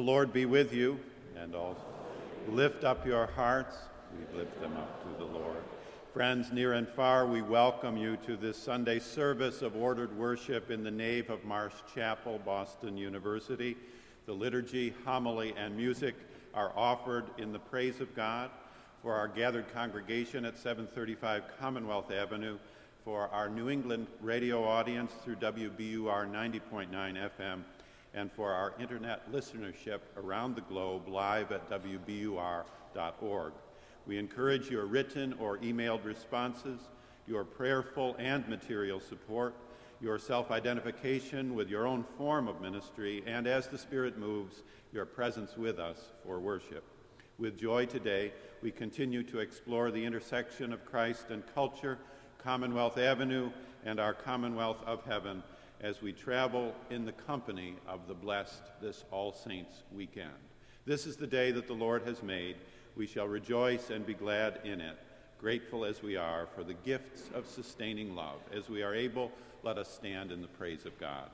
The Lord be with you, and also lift up your hearts. We lift them up to the Lord. Friends near and far, we welcome you to this Sunday service of ordered worship in the nave of Marsh Chapel, Boston University. The liturgy, homily, and music are offered in the praise of God for our gathered congregation at 735 Commonwealth Avenue, for our New England radio audience through WBUR 90.9 FM, and for our internet listenership around the globe live at WBUR.org. We encourage your written or emailed responses, your prayerful and material support, your self identification with your own form of ministry, and as the Spirit moves, your presence with us for worship. With joy today, we continue to explore the intersection of Christ and culture, Commonwealth Avenue, and our Commonwealth of Heaven as we travel in the company of the blessed this All Saints weekend. This is the day that the Lord has made. We shall rejoice and be glad in it, grateful as we are for the gifts of sustaining love. As we are able, let us stand in the praise of God.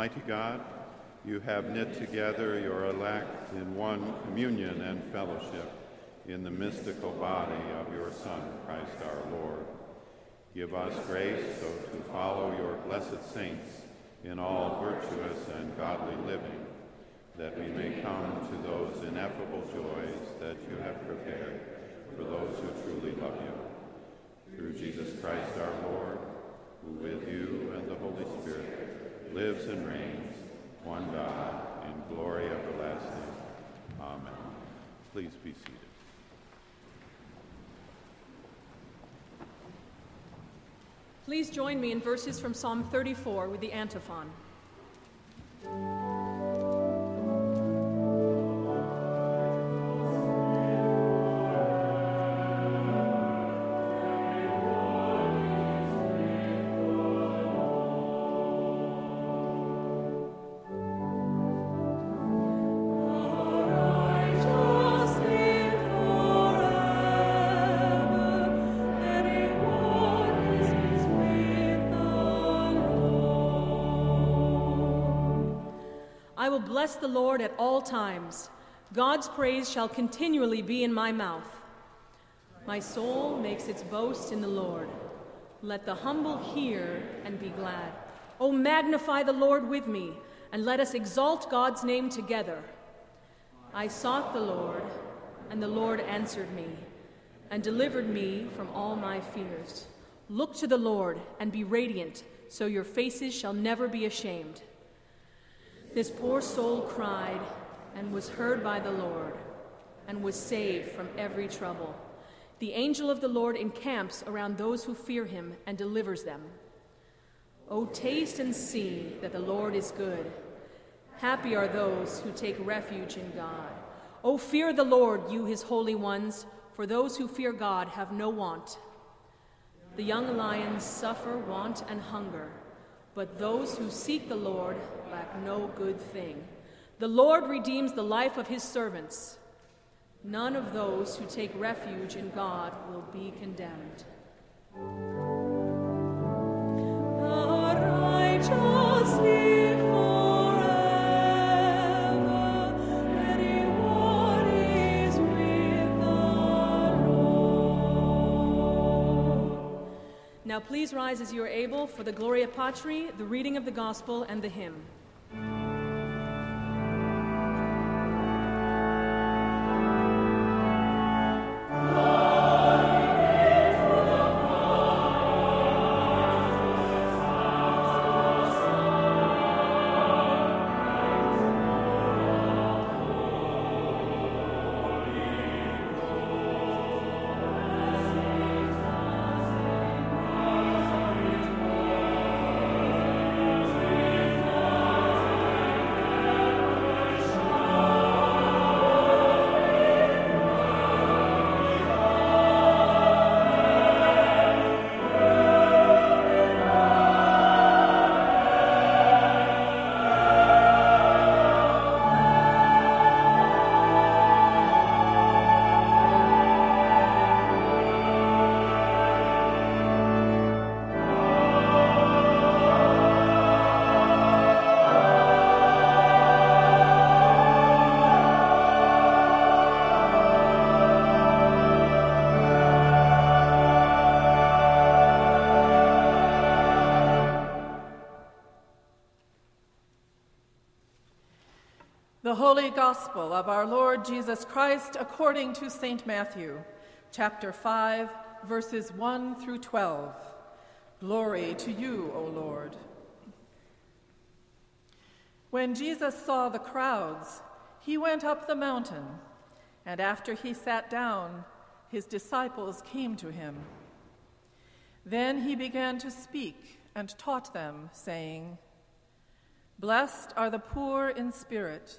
Almighty God, you have knit together your elect in one communion and fellowship in the mystical body of your Son, Christ our Lord. Give us grace so to follow your blessed saints in all virtuous and godly living, that we may come to those ineffable joys that you have prepared for those who truly love you. Through Jesus Christ our Lord, who with you and the Holy Spirit lives and reigns, one God, in glory everlasting. Amen. Please be seated. Please join me in verses from Psalm 34 with the antiphon. Bless the Lord at all times. God's praise shall continually be in my mouth. My soul makes its boast in the Lord. Let the humble hear and be glad. Oh, magnify the Lord with me, and let us exalt God's name together. I sought the Lord, and the Lord answered me, and delivered me from all my fears. Look to the Lord and be radiant, so your faces shall never be ashamed. This poor soul cried and was heard by the Lord and was saved from every trouble. The angel of the Lord encamps around those who fear him and delivers them. O taste and see that the Lord is good. Happy are those who take refuge in God. O fear the Lord, you his holy ones, for those who fear God have no want. The young lions suffer want and hunger, but those who seek the Lord lack no good thing. The Lord redeems the life of his servants. None of those who take refuge in God will be condemned. Now, please rise as you are able for the Gloria Patri, the reading of the Gospel, and the hymn. Gospel of our Lord Jesus Christ according to St. Matthew, chapter 5, verses 1 through 12. Glory to you, O Lord. When Jesus saw the crowds, he went up the mountain, and after he sat down, his disciples came to him. Then he began to speak and taught them, saying, Blessed are the poor in spirit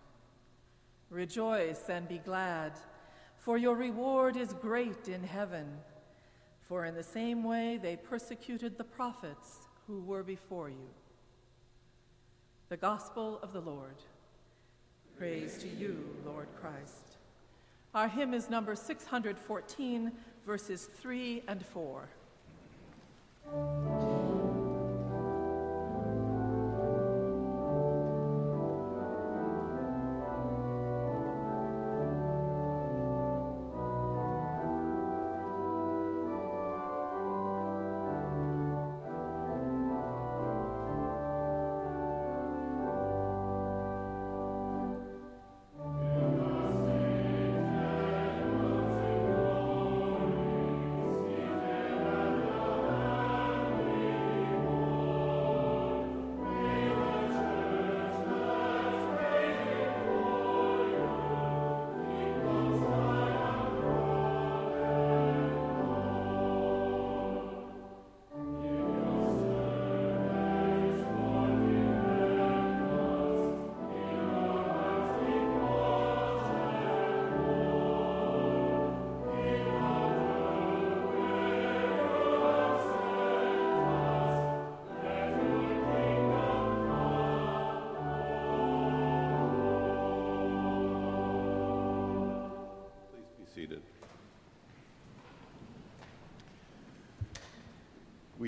Rejoice and be glad, for your reward is great in heaven. For in the same way they persecuted the prophets who were before you. The Gospel of the Lord. Praise to you, Lord Christ. Our hymn is number 614, verses 3 and 4.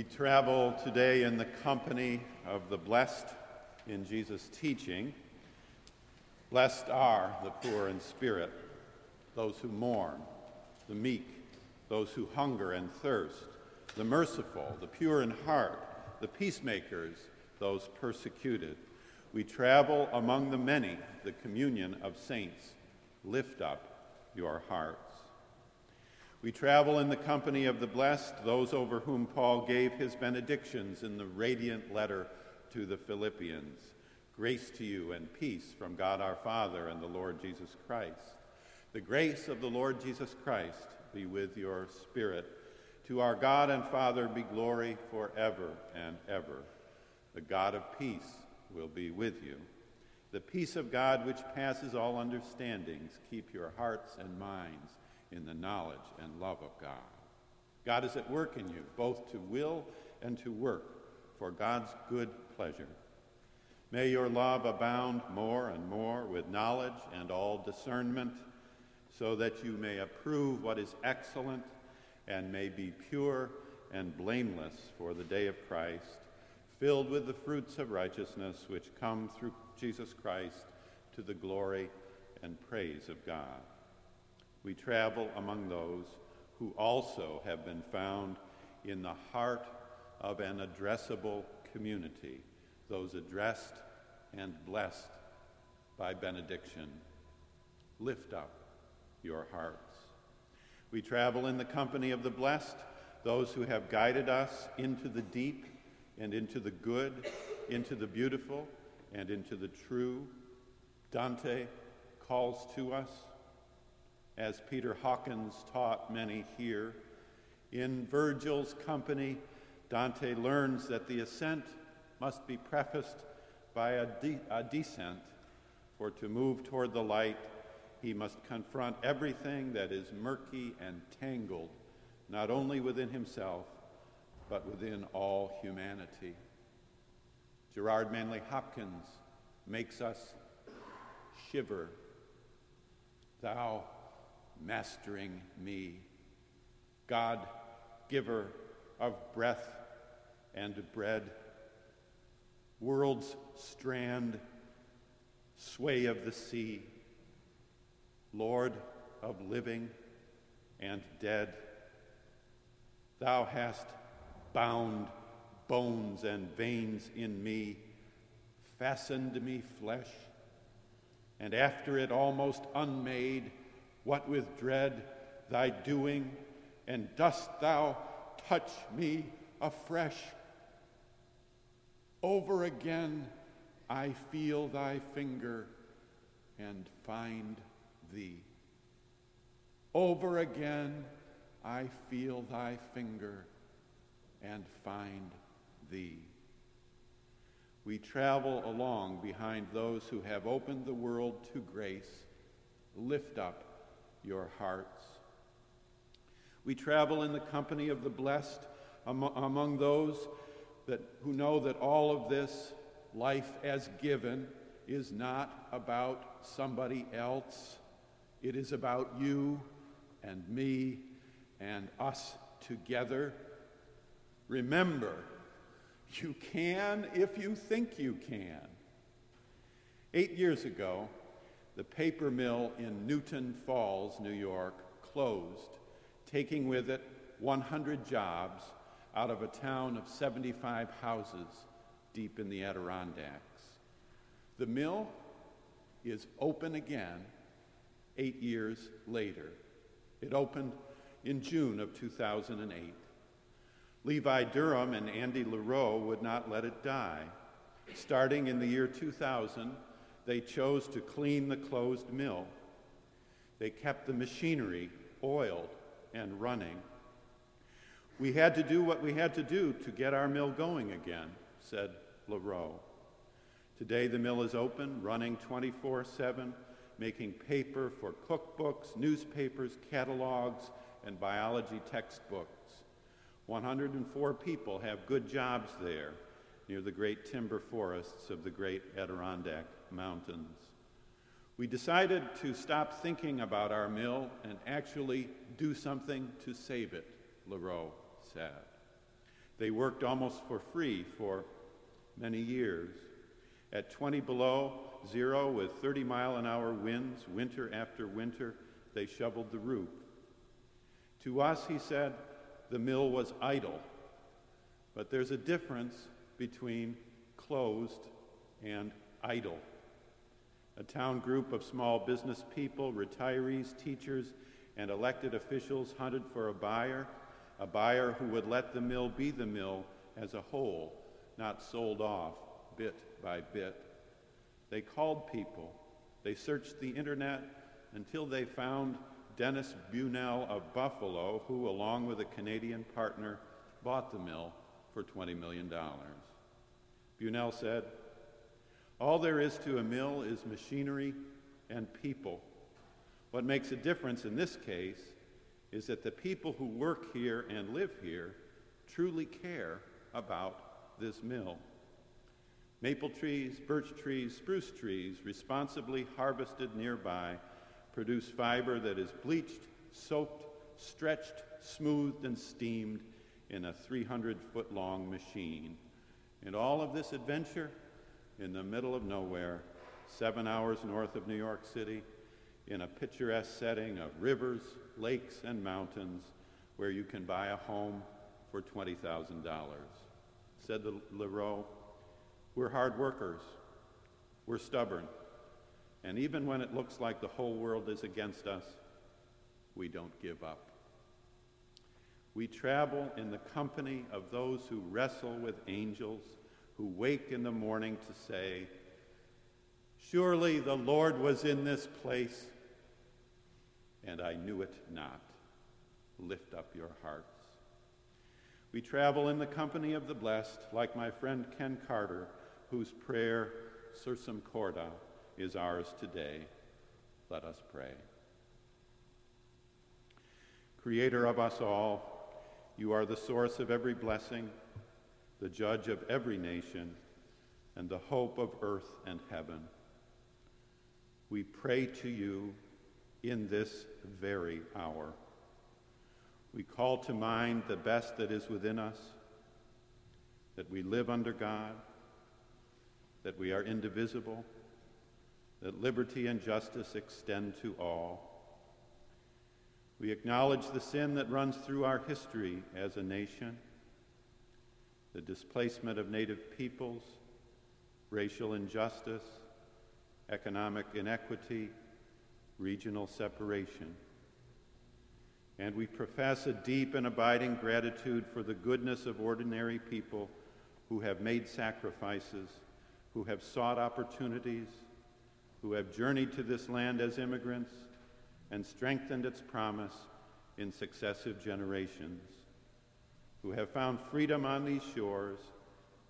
We travel today in the company of the blessed in Jesus' teaching. Blessed are the poor in spirit, those who mourn, the meek, those who hunger and thirst, the merciful, the pure in heart, the peacemakers, those persecuted. We travel among the many, the communion of saints. Lift up your hearts. We travel in the company of the blessed, those over whom Paul gave his benedictions in the radiant letter to the Philippians. Grace to you and peace from God our Father and the Lord Jesus Christ. The grace of the Lord Jesus Christ be with your spirit. To our God and Father be glory forever and ever. The God of peace will be with you. The peace of God, which passes all understandings, keep your hearts and minds in the knowledge and love of God. God is at work in you, both to will and to work for God's good pleasure. May your love abound more and more with knowledge and all discernment, so that you may approve what is excellent and may be pure and blameless for the day of Christ, filled with the fruits of righteousness which come through Jesus Christ to the glory and praise of God we travel among those who also have been found in the heart of an addressable community, those addressed and blessed by benediction. Lift up your hearts. We travel in the company of the blessed, those who have guided us into the deep and into the good, into the beautiful and into the true. Dante calls to us as Peter Hawkins taught many here. In Virgil's company, Dante learns that the ascent must be prefaced by a, de- a descent, for to move toward the light, he must confront everything that is murky and tangled, not only within himself, but within all humanity. Gerard Manley Hopkins makes us shiver. Thou mastering me. God, giver of breath and bread, world's strand, sway of the sea, Lord of living and dead, thou hast bound bones and veins in me, fastened me flesh, and after it almost unmade, what with dread thy doing, and dost thou touch me afresh? Over again I feel thy finger and find thee. Over again I feel thy finger and find thee. We travel along behind those who have opened the world to grace. Lift up your hearts. We travel in the company of the blessed among those that, who know that all of this life as given is not about somebody else. It is about you and me and us together. Remember, you can if you think you can. Eight years ago, the paper mill in Newton Falls, New York, closed, taking with it 100 jobs out of a town of 75 houses deep in the Adirondacks. The mill is open again eight years later. It opened in June of 2008. Levi Durham and Andy LaRoe would not let it die. Starting in the year 2000, they chose to clean the closed mill. They kept the machinery oiled and running. We had to do what we had to do to get our mill going again, said LaRoe. Today, the mill is open, running 24 7, making paper for cookbooks, newspapers, catalogs, and biology textbooks. 104 people have good jobs there near the great timber forests of the great Adirondack Mountains. We decided to stop thinking about our mill and actually do something to save it, LaRoe said. They worked almost for free for many years. At 20 below zero with 30 mile an hour winds, winter after winter, they shoveled the roof. To us, he said, the mill was idle. But there's a difference between closed and idle. A town group of small business people, retirees, teachers, and elected officials hunted for a buyer, a buyer who would let the mill be the mill as a whole, not sold off bit by bit. They called people, they searched the internet until they found Dennis Bunell of Buffalo, who, along with a Canadian partner, bought the mill for $20 million. Bunell said, All there is to a mill is machinery and people. What makes a difference in this case is that the people who work here and live here truly care about this mill. Maple trees, birch trees, spruce trees, responsibly harvested nearby, produce fiber that is bleached, soaked, stretched, smoothed, and steamed in a 300 foot long machine. And all of this adventure in the middle of nowhere, seven hours north of New York City, in a picturesque setting of rivers, lakes, and mountains where you can buy a home for $20,000. Said the LaRoe, we're hard workers. We're stubborn. And even when it looks like the whole world is against us, we don't give up. We travel in the company of those who wrestle with angels, who wake in the morning to say, Surely the Lord was in this place, and I knew it not. Lift up your hearts. We travel in the company of the blessed, like my friend Ken Carter whose prayer, Sursum Corda, is ours today. Let us pray. Creator of us all, you are the source of every blessing, the judge of every nation, and the hope of earth and heaven. We pray to you in this very hour. We call to mind the best that is within us, that we live under God that we are indivisible, that liberty and justice extend to all. We acknowledge the sin that runs through our history as a nation. The displacement of native peoples, racial injustice, economic inequity, regional separation. And we profess a deep and abiding gratitude for the goodness of ordinary people who have made sacrifices, who have sought opportunities, who have journeyed to this land as immigrants and strengthened its promise in successive generations, who have found freedom on these shores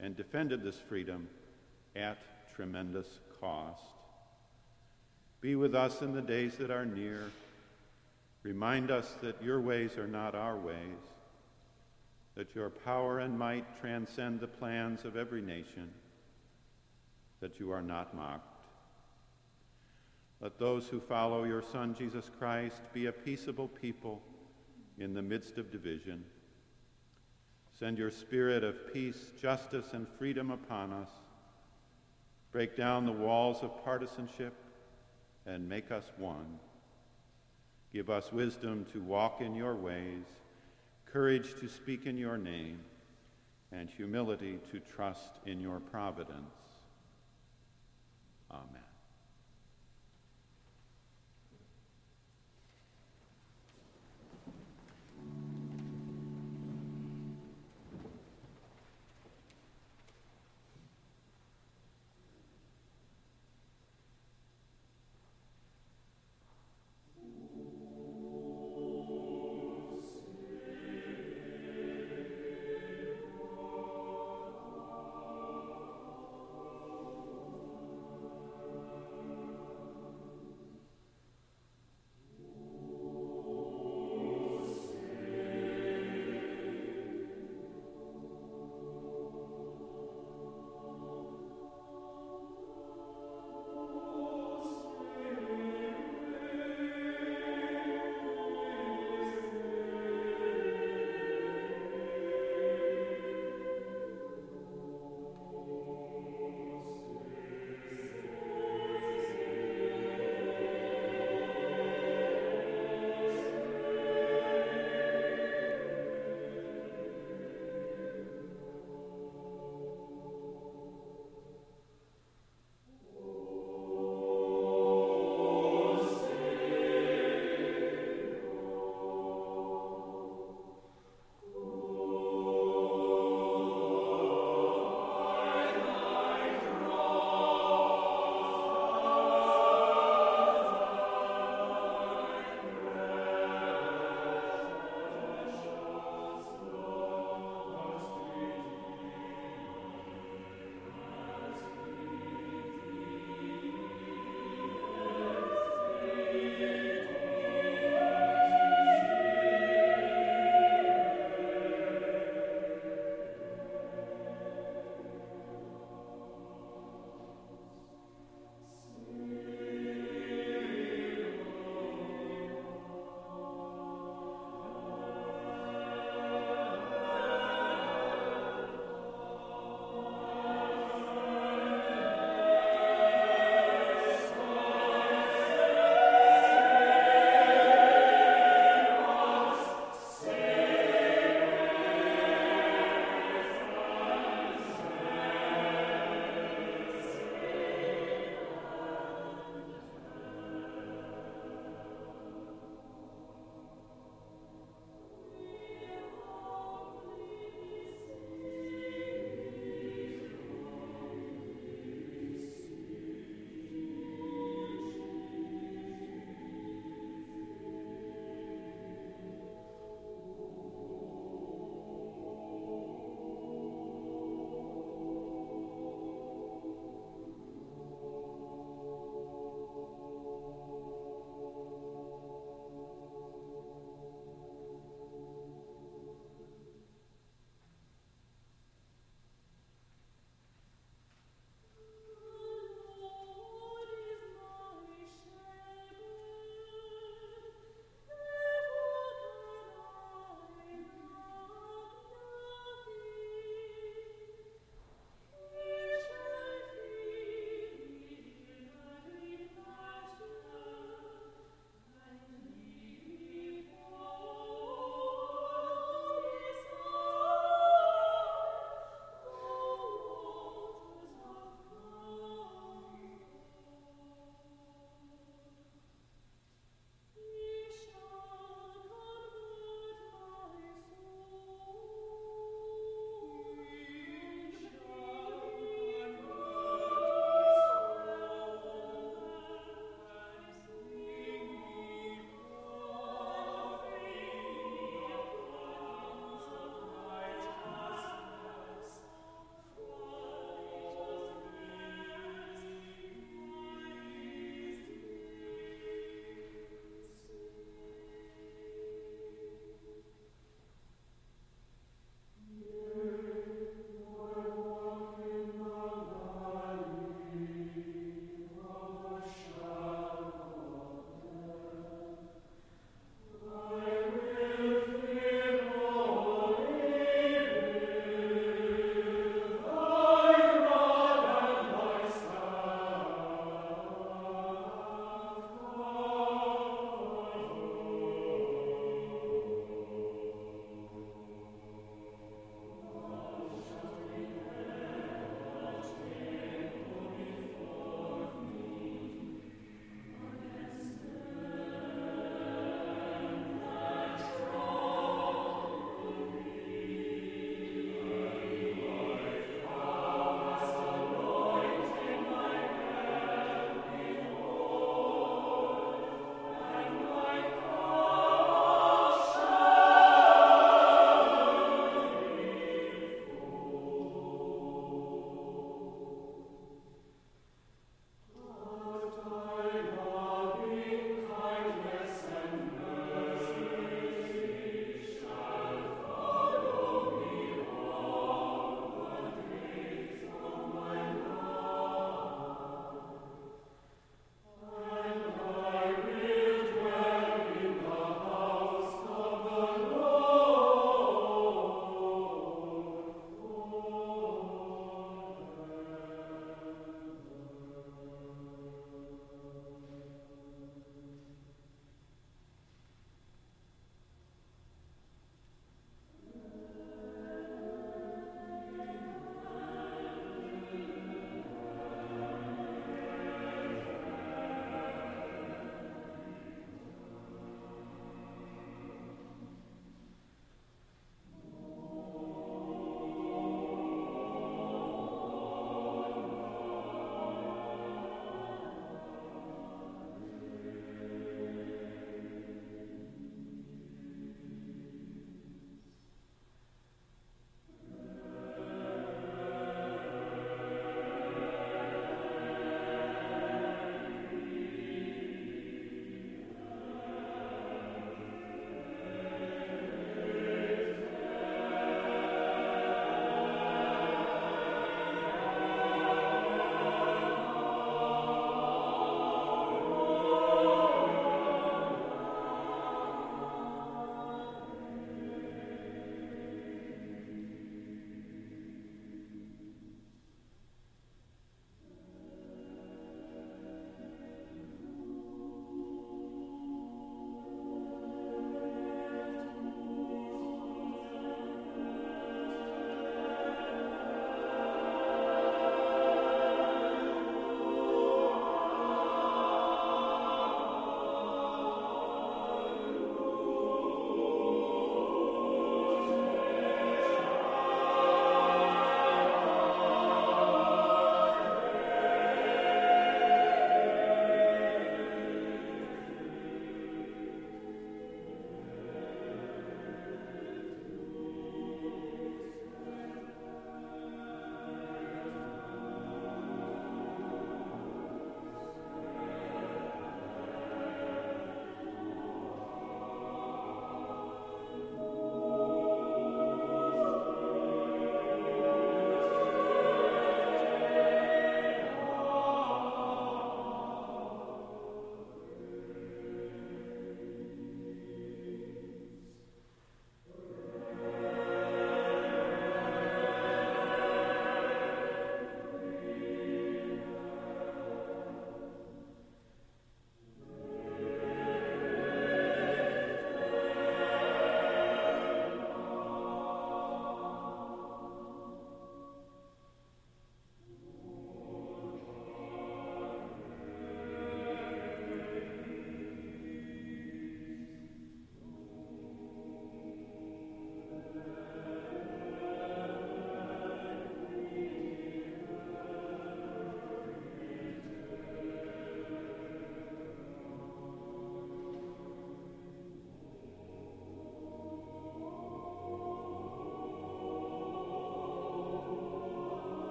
and defended this freedom at tremendous cost. Be with us in the days that are near. Remind us that your ways are not our ways, that your power and might transcend the plans of every nation, that you are not mocked. Let those who follow your Son, Jesus Christ, be a peaceable people in the midst of division. Send your spirit of peace, justice, and freedom upon us. Break down the walls of partisanship and make us one. Give us wisdom to walk in your ways, courage to speak in your name, and humility to trust in your providence. Amen.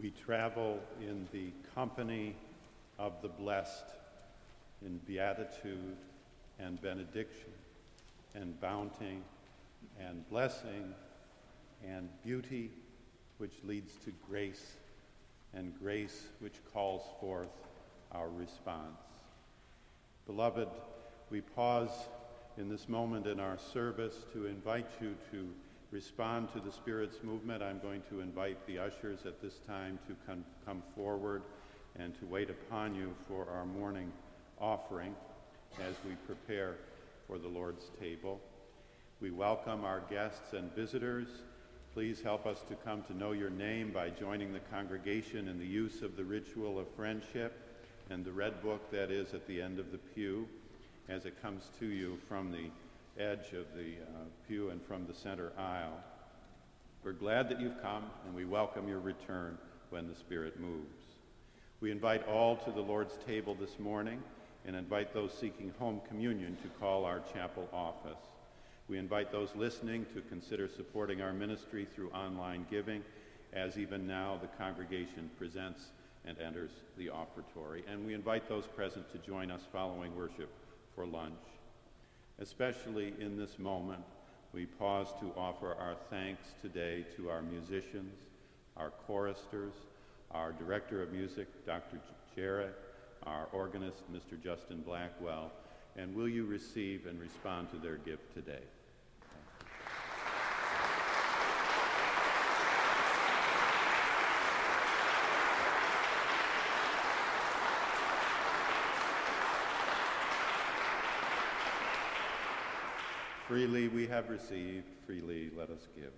We travel in the company of the blessed in beatitude and benediction and bounty and blessing and beauty, which leads to grace, and grace which calls forth our response. Beloved, we pause in this moment in our service to invite you to respond to the Spirit's movement. I'm going to invite the ushers at this time to come, come forward and to wait upon you for our morning offering as we prepare for the Lord's table. We welcome our guests and visitors. Please help us to come to know your name by joining the congregation in the use of the ritual of friendship and the red book that is at the end of the pew as it comes to you from the edge of the uh, pew and from the center aisle. We're glad that you've come and we welcome your return when the Spirit moves. We invite all to the Lord's table this morning and invite those seeking home communion to call our chapel office. We invite those listening to consider supporting our ministry through online giving, as even now the congregation presents and enters the offertory. And we invite those present to join us following worship for lunch. Especially in this moment, we pause to offer our thanks today to our musicians, our choristers, our director of music, Dr. Jarrett, our organist, Mr. Justin Blackwell, and will you receive and respond to their gift today? Freely we have received, freely let us give.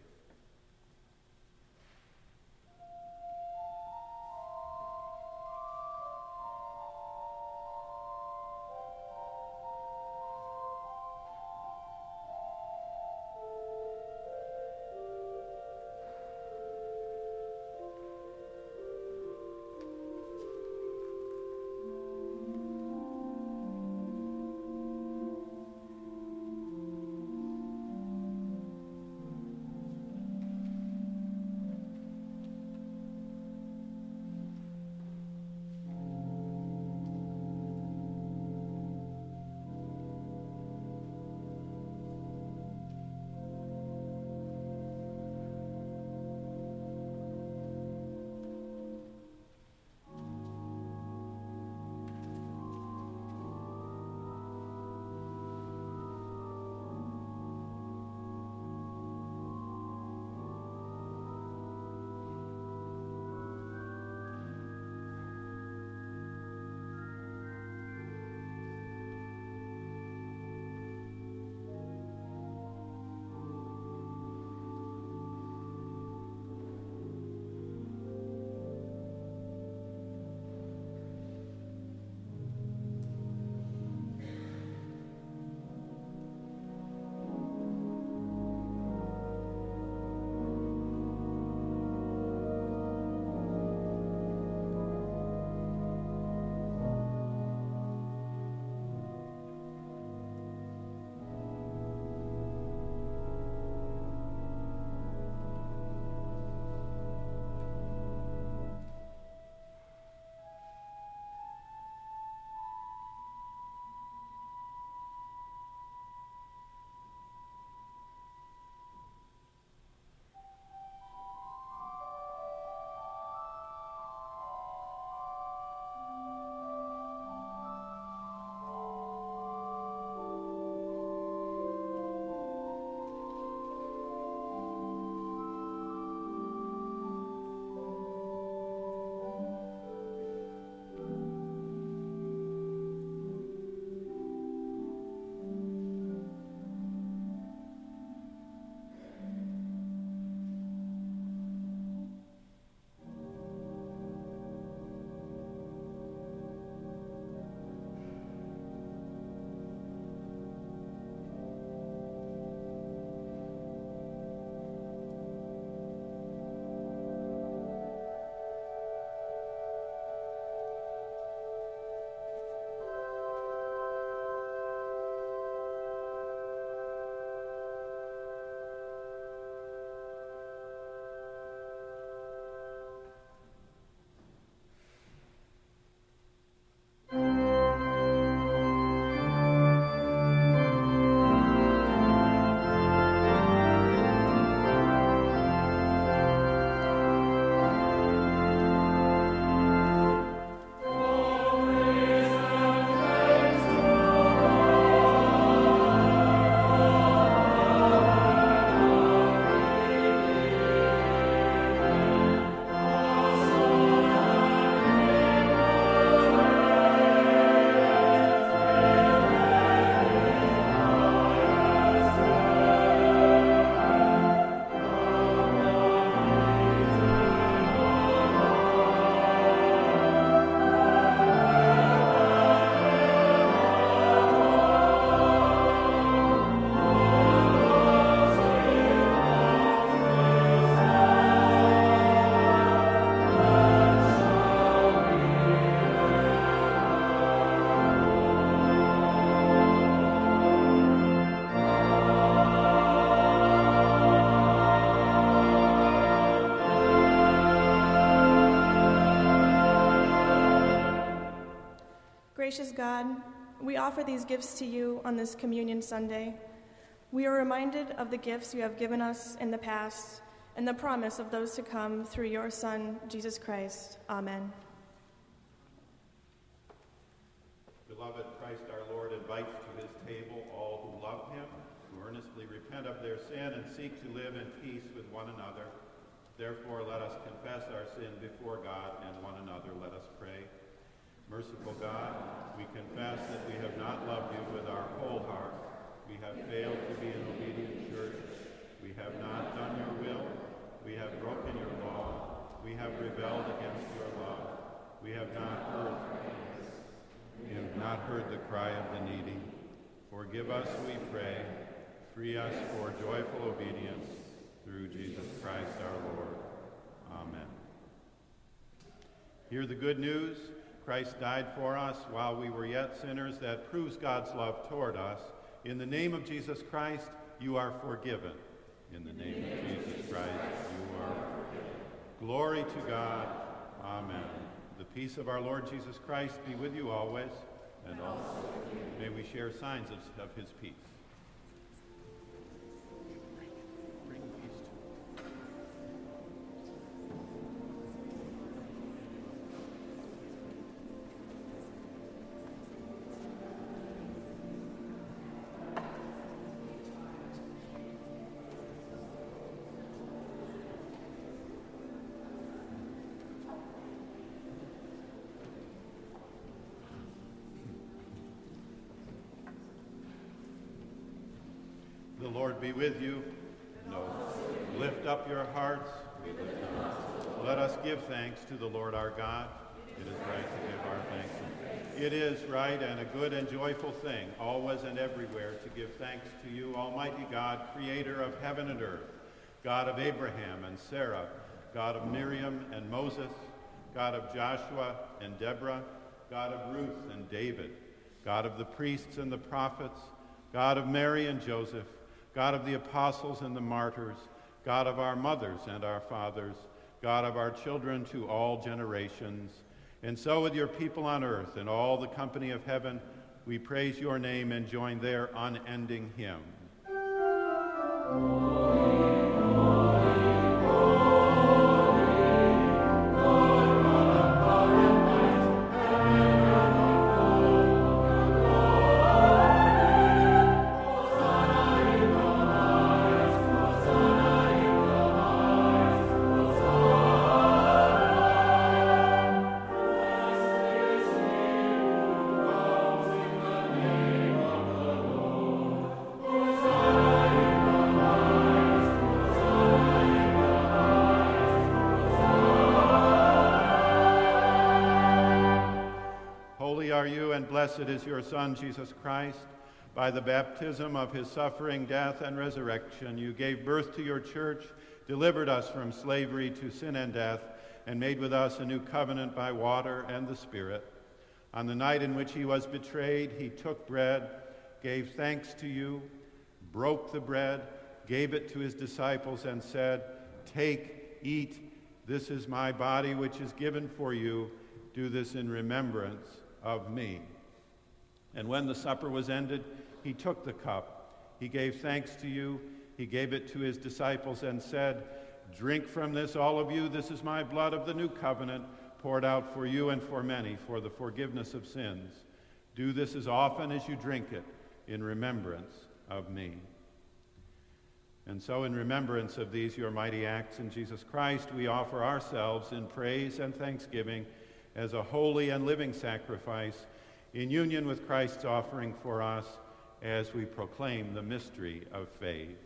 God, we offer these gifts to you on this Communion Sunday. We are reminded of the gifts you have given us in the past and the promise of those to come through your Son, Jesus Christ. Amen. Beloved, Christ our Lord invites to his table all who love him, who earnestly repent of their sin and seek to live in peace with one another. Therefore, let us confess our sin before God and one another. Let us. Merciful God, we confess that we have not loved you with our whole heart. We have failed to be an obedient church. We have not done your will. We have broken your law. We have rebelled against your love. We have not heard. We have not heard the cry of the needy. Forgive us, we pray. Free us for joyful obedience through Jesus Christ our Lord. Amen. Hear the good news. Christ died for us while we were yet sinners. That proves God's love toward us. In the name of Jesus Christ, you are forgiven. In the name of Jesus Christ, you are forgiven. Glory to God. Amen. The peace of our Lord Jesus Christ be with you always, and also may we share signs of, of his peace. Lord be with you. No. Lift up your hearts. Let us give thanks to the Lord our God. It is right to give our thanks. It is right and a good and joyful thing, always and everywhere, to give thanks to you, Almighty God, creator of heaven and earth, God of Abraham and Sarah, God of Miriam and Moses, God of Joshua and Deborah, God of Ruth and David, God of the priests and the prophets, God of Mary and Joseph, God of the apostles and the martyrs, God of our mothers and our fathers, God of our children to all generations. And so, with your people on earth and all the company of heaven, we praise your name and join their unending hymn. Blessed is your Son, Jesus Christ. By the baptism of his suffering, death, and resurrection, you gave birth to your church, delivered us from slavery to sin and death, and made with us a new covenant by water and the Spirit. On the night in which he was betrayed, he took bread, gave thanks to you, broke the bread, gave it to his disciples, and said, Take, eat, this is my body which is given for you. Do this in remembrance of me. And when the supper was ended, he took the cup. He gave thanks to you. He gave it to his disciples and said, Drink from this, all of you. This is my blood of the new covenant, poured out for you and for many for the forgiveness of sins. Do this as often as you drink it in remembrance of me. And so, in remembrance of these your mighty acts in Jesus Christ, we offer ourselves in praise and thanksgiving as a holy and living sacrifice in union with Christ's offering for us as we proclaim the mystery of faith.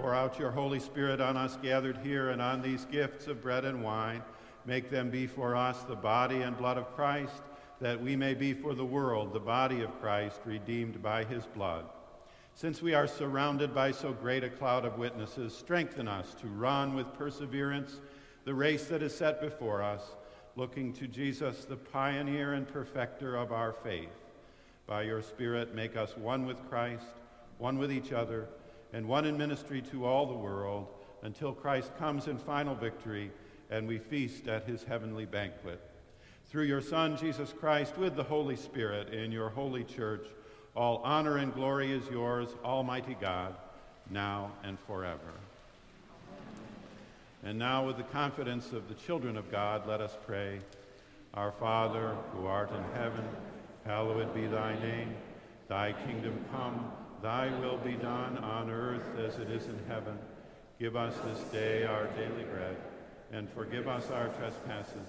Pour out your Holy Spirit on us gathered here and on these gifts of bread and wine. Make them be for us the body and blood of Christ that we may be for the world the body of Christ, redeemed by his blood. Since we are surrounded by so great a cloud of witnesses, strengthen us to run with perseverance the race that is set before us, looking to Jesus, the pioneer and perfecter of our faith. By your Spirit, make us one with Christ, one with each other, and one in ministry to all the world until Christ comes in final victory and we feast at his heavenly banquet. Through your Son, Jesus Christ, with the Holy Spirit, in your holy church, all honor and glory is yours, Almighty God, now and forever. And now, with the confidence of the children of God, let us pray. Our Father, who art in heaven, hallowed be thy name. Thy kingdom come, thy will be done on earth as it is in heaven. Give us this day our daily bread, and forgive us our trespasses,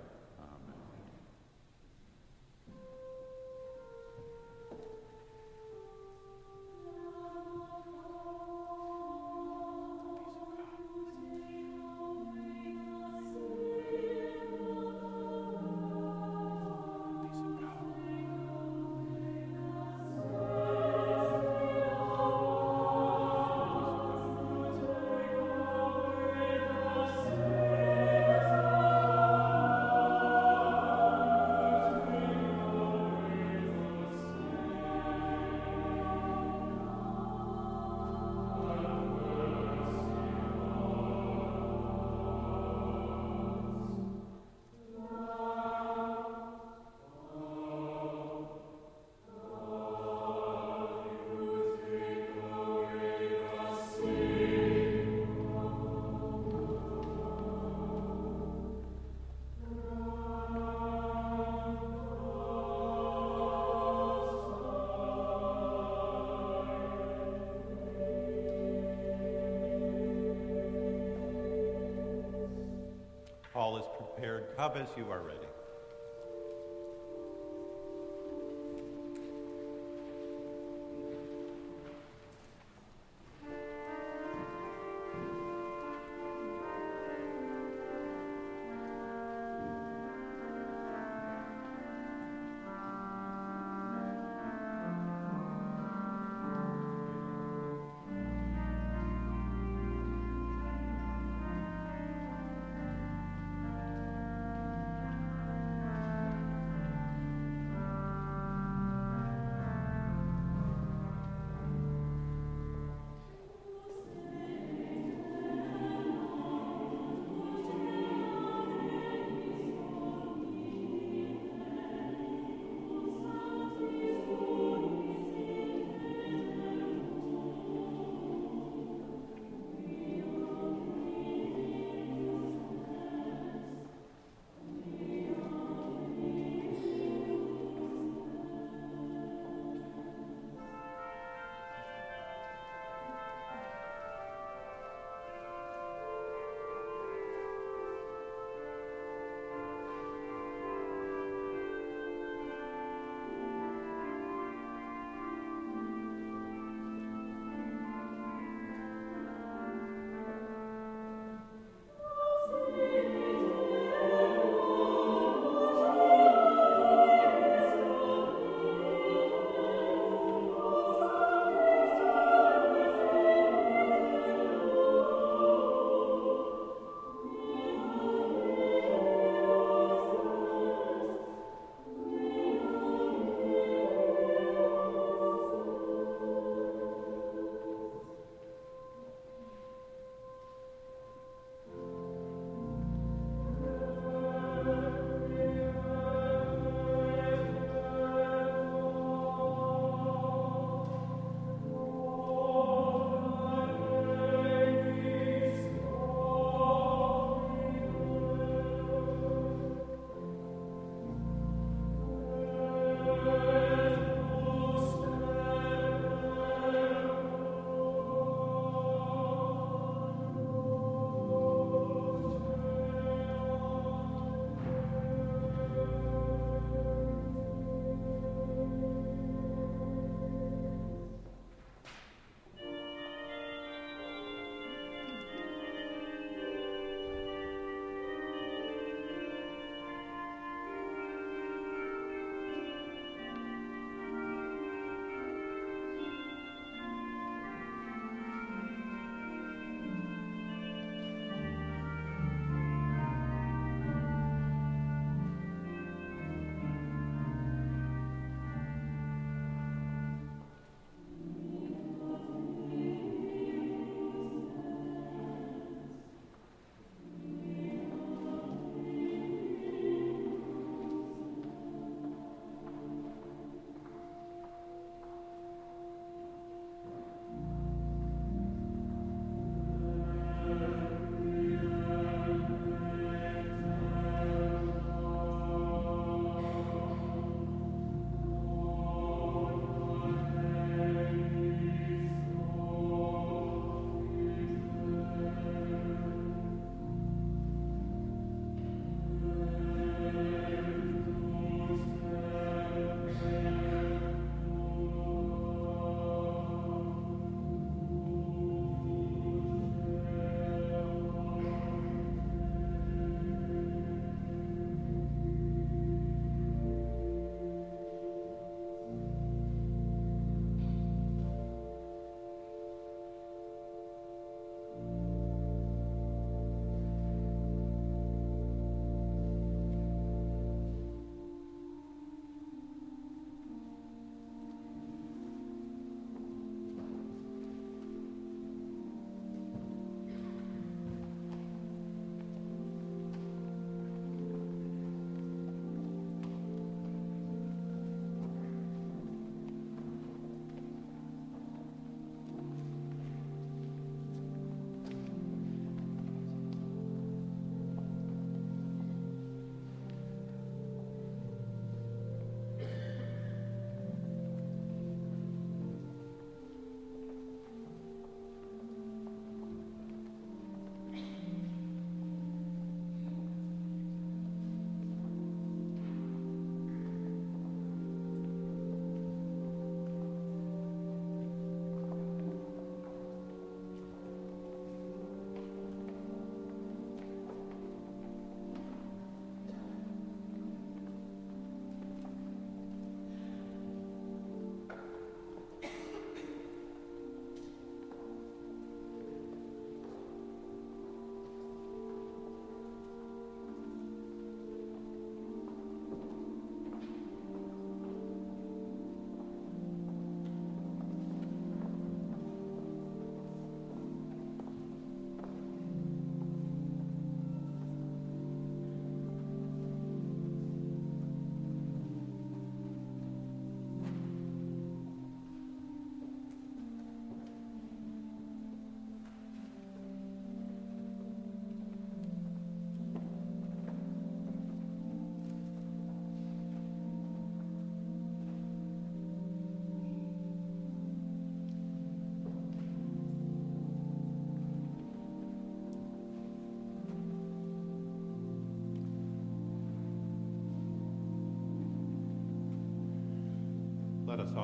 Come as you are ready.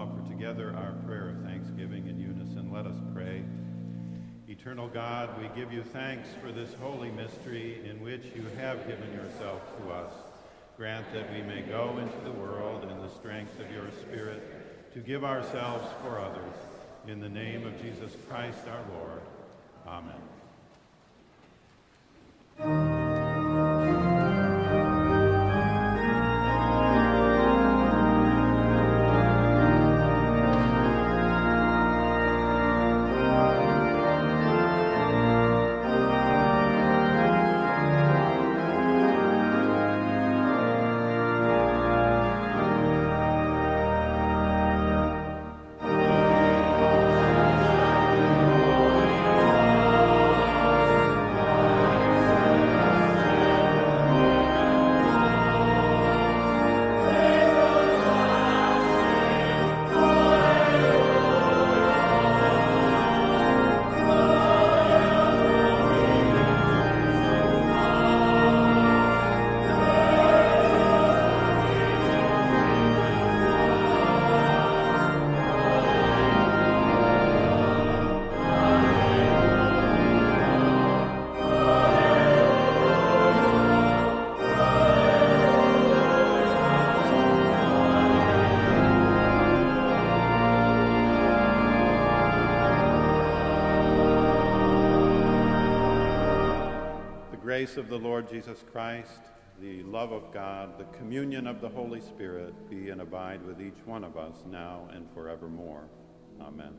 Offer together our prayer of thanksgiving in unison. Let us pray. Eternal God, we give you thanks for this holy mystery in which you have given yourself to us. Grant that we may go into the world in the strength of your Spirit to give ourselves for others. In the name of Jesus Christ our Lord. Amen. grace of the Lord Jesus Christ, the love of God, the communion of the Holy Spirit be and abide with each one of us now and forevermore. Amen.